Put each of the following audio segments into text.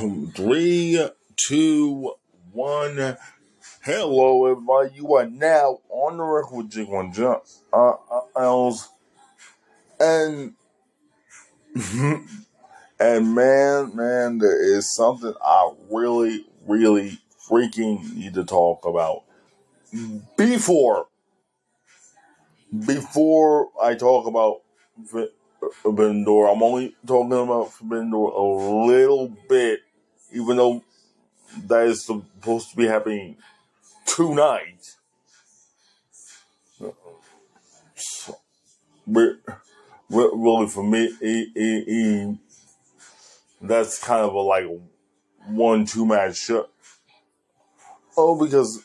Three, two, one. Hello, everybody. You are now on the record with Jig One Jump. Uh, uh. And, and man, man, there is something I really, really freaking need to talk about. Before, before I talk about Door, I'm only talking about Door a little even though that is supposed to be happening tonight. So, really, for me, it, it, it, that's kind of a like one two match show. Oh, because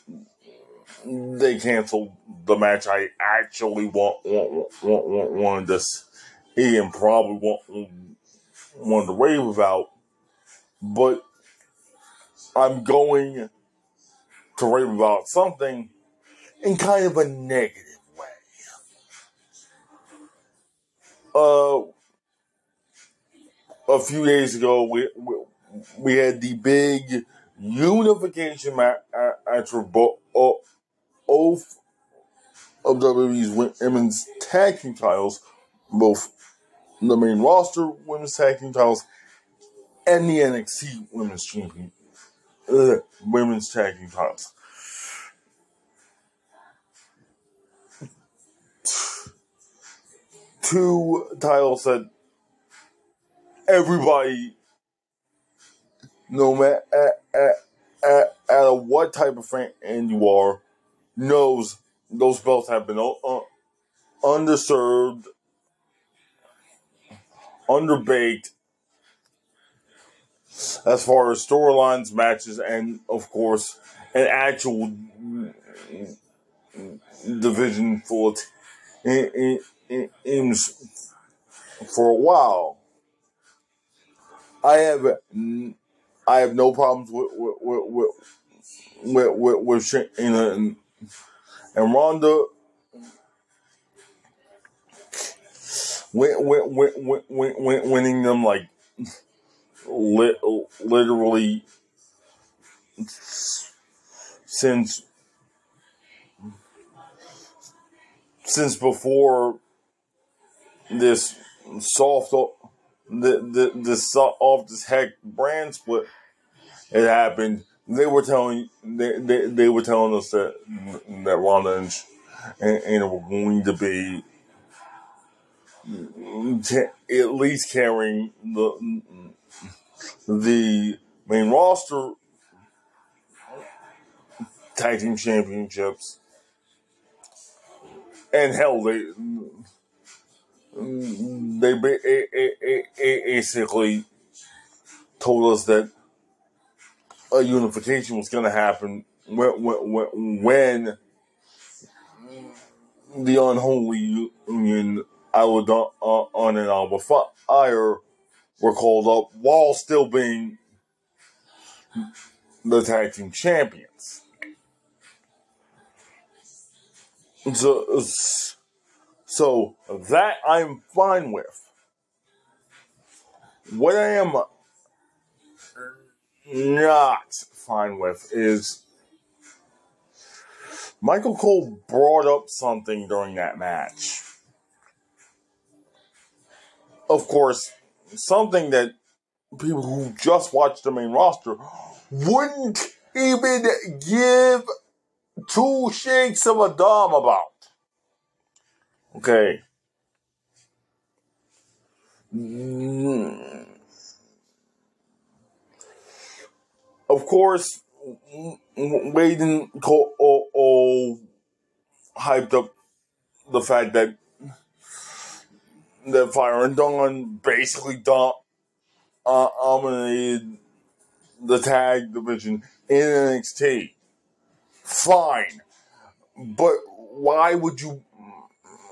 they canceled the match I actually want want want, want wanted this and probably want wanted to rave about, but I'm going to rave about something in kind of a negative way. Uh, a few days ago, we we, we had the big unification match for both of WWE's women's tag team titles, both the main roster women's tag team titles and the NXT women's champion uh, women's tag team titles. Two titles that everybody, no matter at, at, at, at what type of fan you are, knows those belts have been uh, underserved, underbaked, as far as storylines, matches, and of course, an actual division of in, in, in, for a while. I have I have no problems with with with with, with, with Shayna and, and Ronda. Win, win, win, winning them like li- literally since since before this soft the the the soft as heck brand split it happened. They were telling they, they, they were telling us that that Ronda and, and, and were going to be at least carrying the the main roster tag team championships, and hell, they they basically told us that a unification was going to happen when, when, when the unholy union I would uh, on an Alba Fyre were called up while still being the tag team champions. So, so that I'm fine with. What I am not fine with is Michael Cole brought up something during that match. Of course, something that people who just watched the main roster wouldn't even give two shakes of a dom about. Okay. Mm. Of course, Wade Cole oh, oh, hyped up the fact that that Fyre and Dawn basically uh, dominated the tag division in NXT. Fine, but why would you?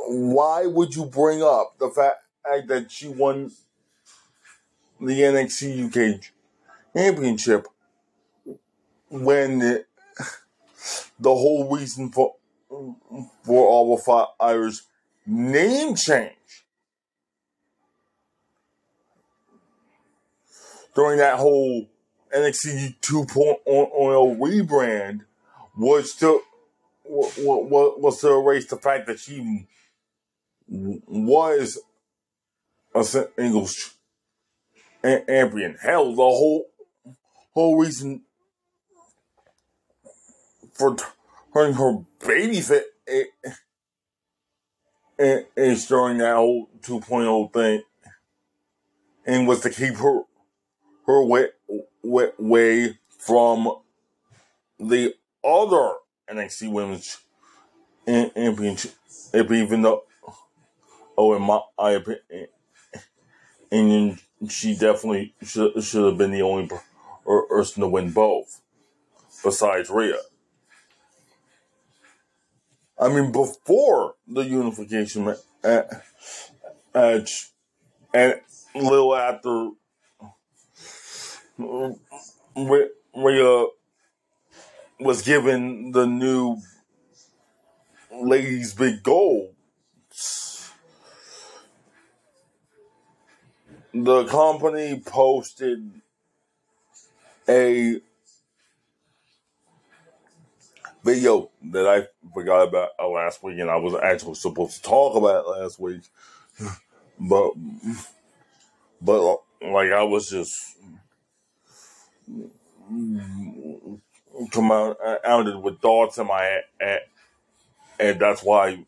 Why would you bring up the fact that she won the NXT UK Championship when the, whole reason for for all the Fyre's name change during that whole NXT 2.0 rebrand was to was to erase the fact that she was a singles champion. Hell, the whole whole reason for turning her baby fit is during that whole 2.0 thing and was to keep her her way, way, way from the other NXT Women's Championship, even though, oh, in my opinion, she definitely should, should have been the only er, person to win both, besides Rhea. I mean, before the unification match, and a little after Rhea was given the new ladies' big goal. The company posted a video that I forgot about last week, and I was actually supposed to talk about last week, but but like I was just come out uh, outed with thoughts in my head, and that's why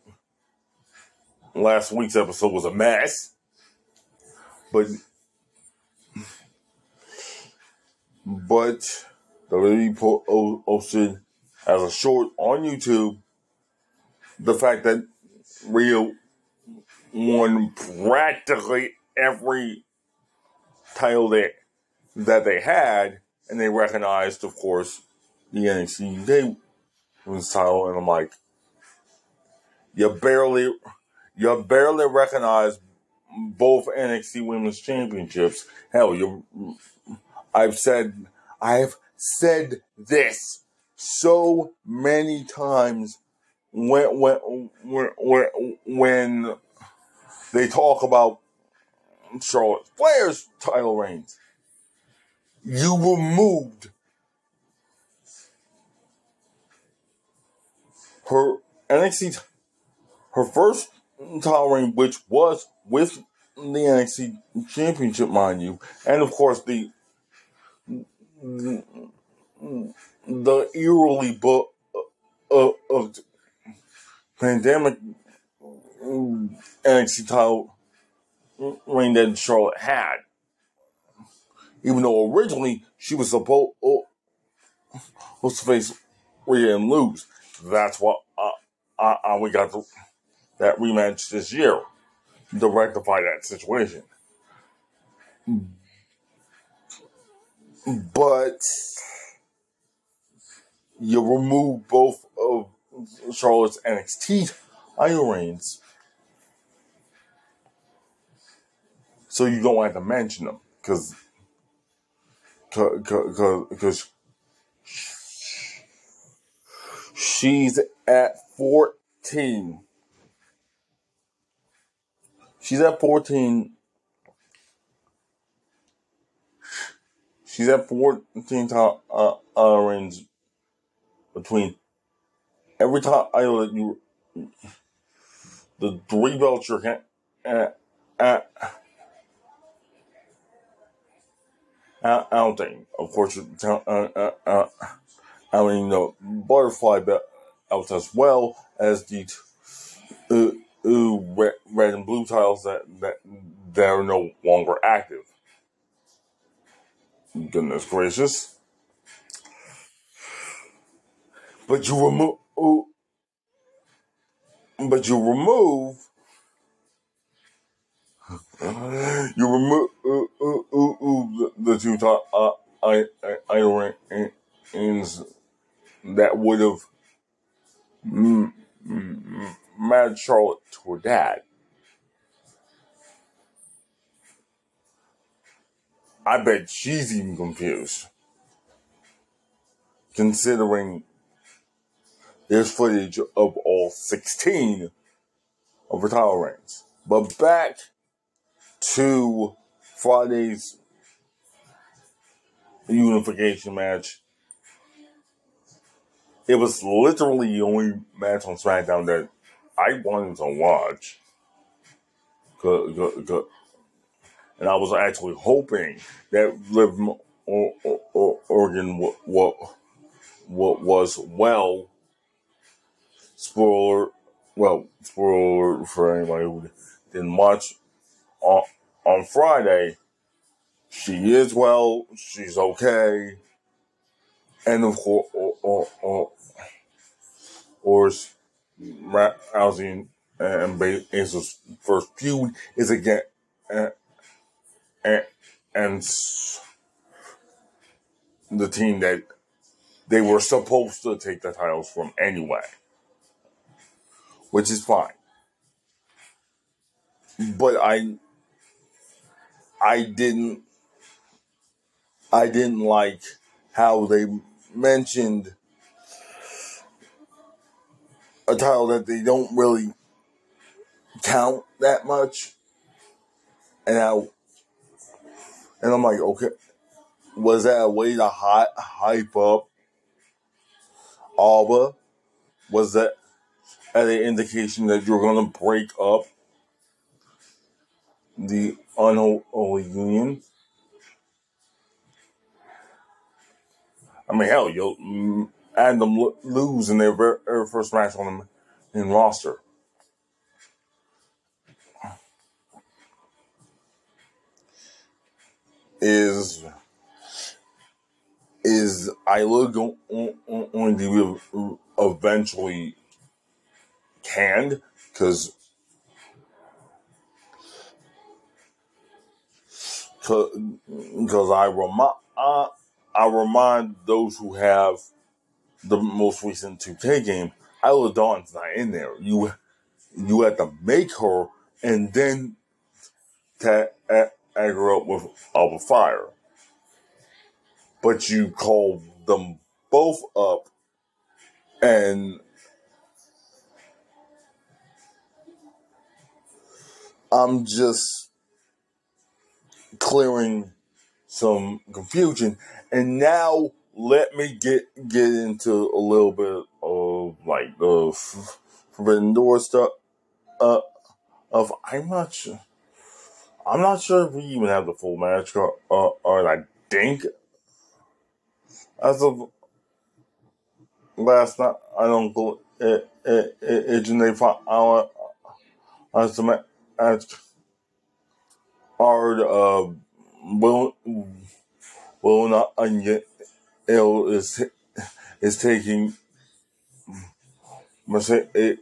last week's episode was a mess. But but the lady posted as a short on YouTube the fact that Rhea won practically every title that that they had, and they recognized, of course, the NXT UK Women's title, and I'm like, you barely, you barely recognize both NXT Women's Championships. Hell, you, I've said, I've said this so many times when when when when they talk about Charlotte Flair's title reigns. You removed her NXT, her first title reign, which was with the NXT Championship, mind you, and of course the the eerily book of, uh, uh, of pandemic mm, NXT title reign that Charlotte had. Even though originally she was supposed, oh, supposed to face Rhea and lose. That's what uh, uh, uh, we got the, that rematch this year to rectify that situation. But you remove both of Charlotte's NXT title reigns so you don't have to mention them because because she's at 14 she's at 14 she's at 14 top uh, range between every time I that you the three belts you're at, at, at outing. Of course, uh, uh, uh, I mean, the butterfly out as well as the uh, uh, red, red and blue tiles that, that, that are no longer active. Goodness gracious. But you remove, but you remove you remove the two top uh, I, I, I rings that would have mm, mm, mad Charlotte to dad. I bet she's even confused. Considering there's footage of all 16 of her title reigns. But back to Friday's unification match. It was literally the only match on SmackDown that I wanted to watch. And I was actually hoping that Liv Morgan what what was well spoiler well spoiler for anybody who didn't watch on on Friday she is well she's okay and of course or, or, or, or Rousey and Basil's first feud is again eh, eh, and, and, and the team that they were supposed to take the titles from anyway, which is fine. But I, I didn't, I didn't like how they mentioned a title that they don't really count that much, and I, and I'm like, okay, was that a way to hot, hype up Alba? Was that an indication that you're to break up the unholy union? I mean, hell, you'll mm, add them lose in their very first match on them in roster. Is is I on the eventually canned because because I remind I, I remind those who have the most recent 2K game, Isla Dawn's not in there. You you have to make her and then tag her up with Alba Fyre but you call them both up and I'm just clearing some confusion. And now let me get get into a little bit of like the forbidden door stuff. Uh, of I'm not sure. I'm not sure if we even have the full match, or, or, or I think as of last night, I don't believe it, it, it, it generated our estimate as hard uh will will not get ill is is taking Mercedes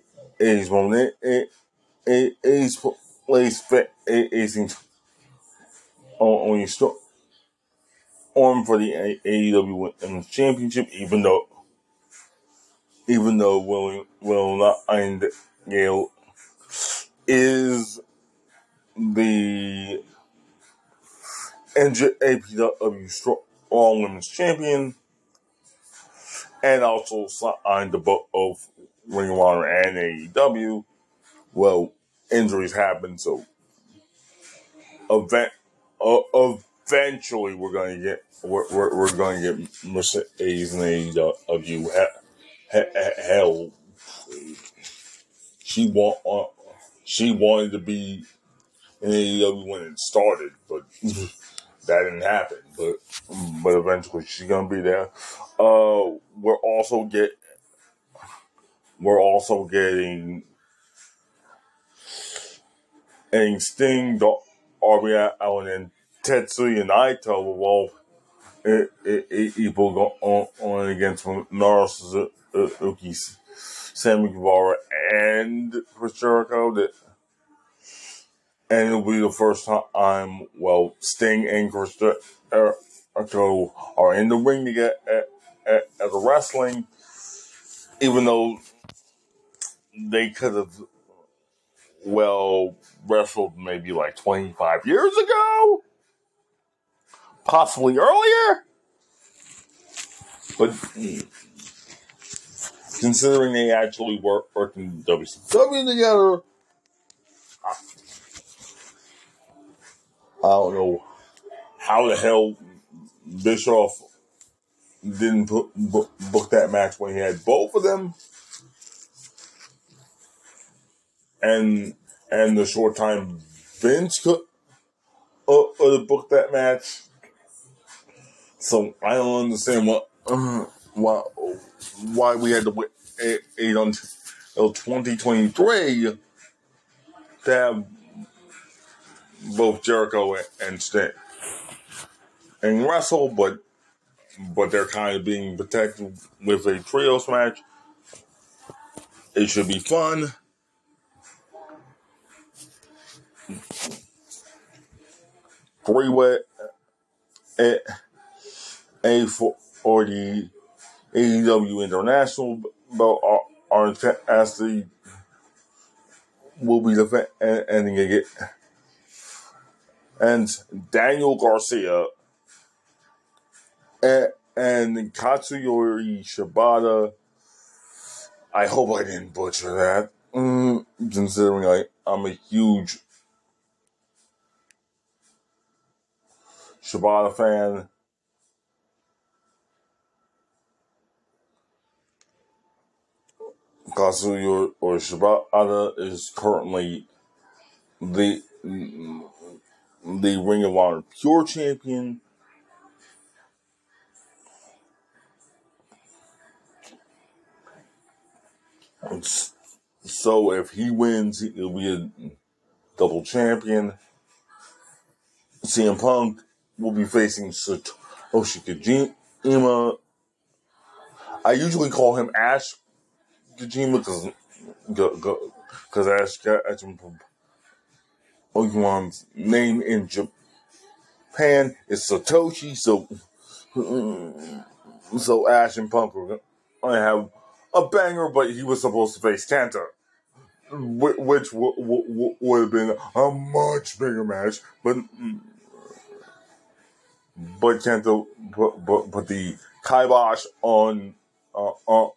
Moné it it is place fit is only stop on for the AEW Women's Championship, even though even though Will Will and Gale is the NJPW Strong Women's Champion, and also signed the book of Ring of Honor and AEW. Well, injuries happen, so event uh, eventually we're going to get we're, we're, we're going to get Mercedes and AEW. Hell, she want uh, she wanted to be in AEW when it started, but that didn't happen. But but eventually she's gonna be there. Uh, we're also get we're also getting a Sting, Darby Allin, and Tetsuya Naito will all it, it, it, people go on, on against Naruto Sammy Guevara, and Chris Jericho. That, and it'll be the first time, I'm well, Sting and Chris Jericho are in the ring to get at, at, at the wrestling, even though they could have, well, wrestled maybe like 25 years ago possibly earlier. But considering they actually work worked in WCW together, I don't know how the hell Bischoff didn't put, book, book that match when he had both of them, and and the short time Vince could uh, uh, book that match. So I don't understand what uh, why why we had to wait eight until 2023 to have both Jericho and Sting and wrestle, but but they're kind of being protected with a trios match. It should be fun. Three way a, a for the AEW International belt are, are as the will be the ending it. And Daniel Garcia and, and Katsuyori Shibata. I hope I didn't butcher that, mm, considering I, I'm a huge Shibata fan. Katsuyori Shibata is currently the the Ring of Honor Pure Champion. So if he wins, he'll be a double champion. CM Punk will be facing Satoshi Kojima. I usually call him Ash Kojima because because Ash Pokemon's name in Japan is Satoshi, so so Ash and Punk are gonna have a banger, but he was supposed to face Kenta, which would have been a much bigger match, but but Kenta put, put, put the kibosh on uh, uh,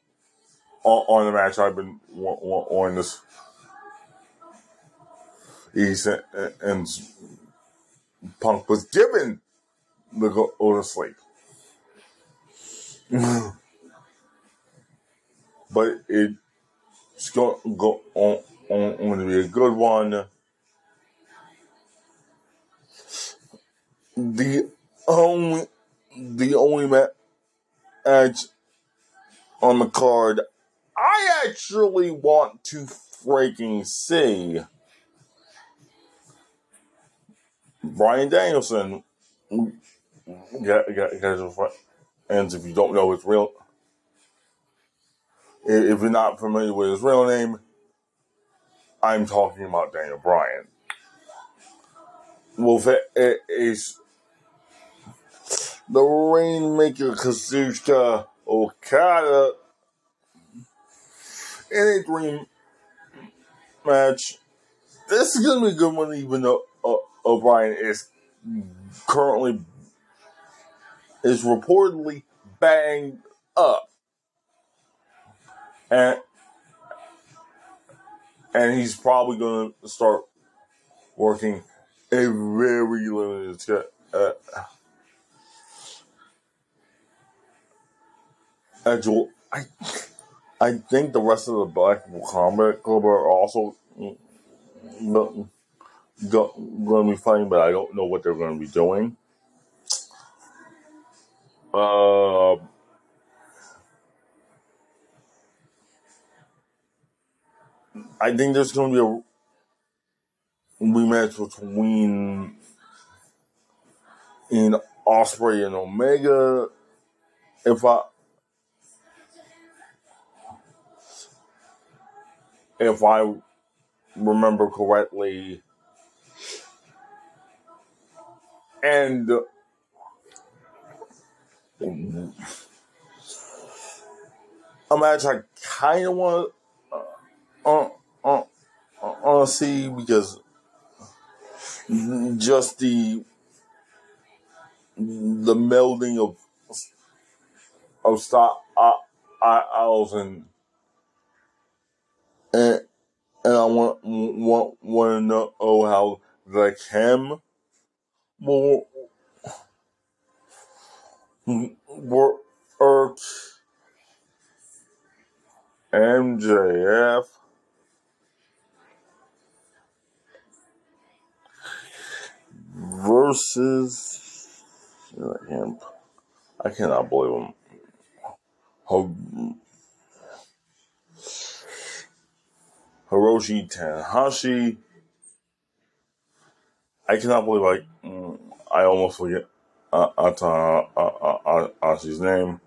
on, the match. I've been on this. He uh, said, uh, and Punk was given the go, to sleep. but it's going to go on, on, on to be a good one. The only the only match on the card I actually want to freaking see Bryan Danielson. Yeah, yeah, and if you don't know his real, if you're not familiar with his real name, I'm talking about Daniel Bryan. Well, it is the Rainmaker Kazuchika Okada in a dream match. This is to be a good one, even though O'Brien is currently is reportedly banged up, and and he's probably going to start working a very limited uh, schedule. I I think the rest of the Black Combat Club are also going to be fighting, but I don't know what they're going to be doing. Uh, I think there's going to be a rematch between in Ospreay and Omega. If I if I remember correctly. And a match I kind of want to uh, uh, uh, see because just the the melding of of uh, styles and and and I want want want to know how the chem will worked MJF versus him. I cannot believe him. Hiroshi Tanahashi. I cannot believe I mm, I almost forget uh, uh, uh, uh, name.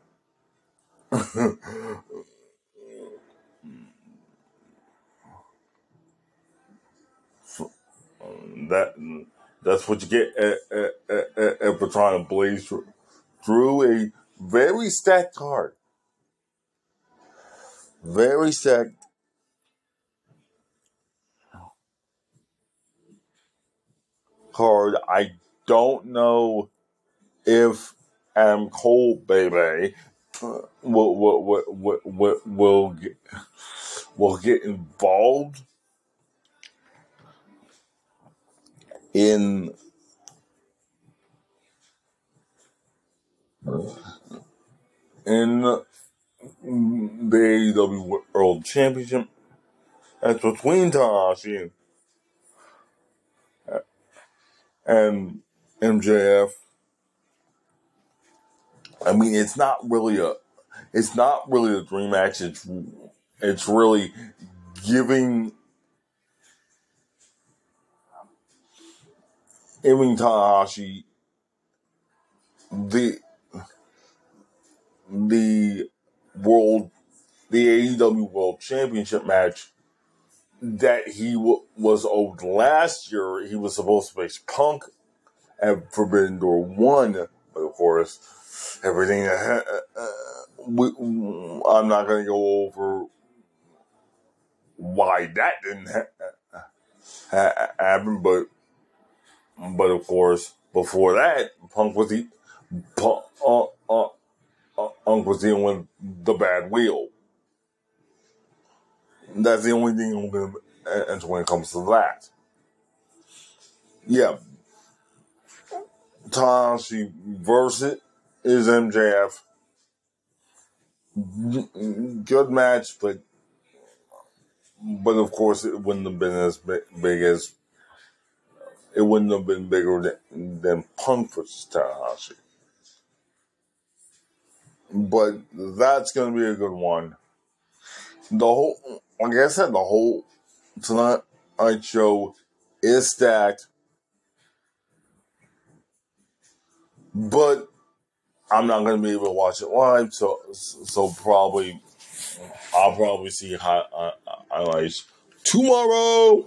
that that's what you get at, at, at, at for trying to blaze through a very stacked card. Very stacked card. I don't know if Adam Cole, baby, uh, will will will will, will, will get will get involved in in the AEW World Championship. That's between Tanahashi and, and MJF. I mean, it's not really a, it's not really a dream match. It's, it's really giving Emi Tanahashi the the world the AEW World Championship match that he w- was owed last year. He was supposed to face Punk at Forbidden Door one, but of course, everything. Uh, uh, we, I'm not going to go over why that didn't ha- ha- happen, but but of course, before that, Punk was the Punk, uh, uh, uh, Punk was dealing with the bad wheel. That's the only thing I'm gonna answer when it comes to that. Yeah, Tanahashi versus is MJF. Good match, but but of course it wouldn't have been as big as it wouldn't have been bigger than, than Punk versus Tanahashi. But that's going to be a good one. The whole, like I said, the whole tonight show is stacked. But I'm not going to be able to watch it live, so so probably I'll probably see highlights tomorrow.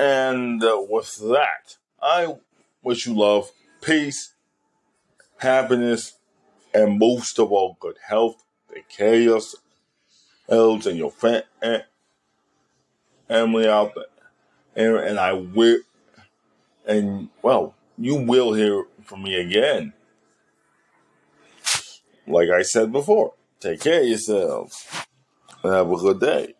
And uh, with that, I wish you love, peace, happiness, and most of all, good health. Take care of yourselves and your family out there. And, and I will, and well, you will hear from me again. Like I said before, take care of yourselves and have a good day.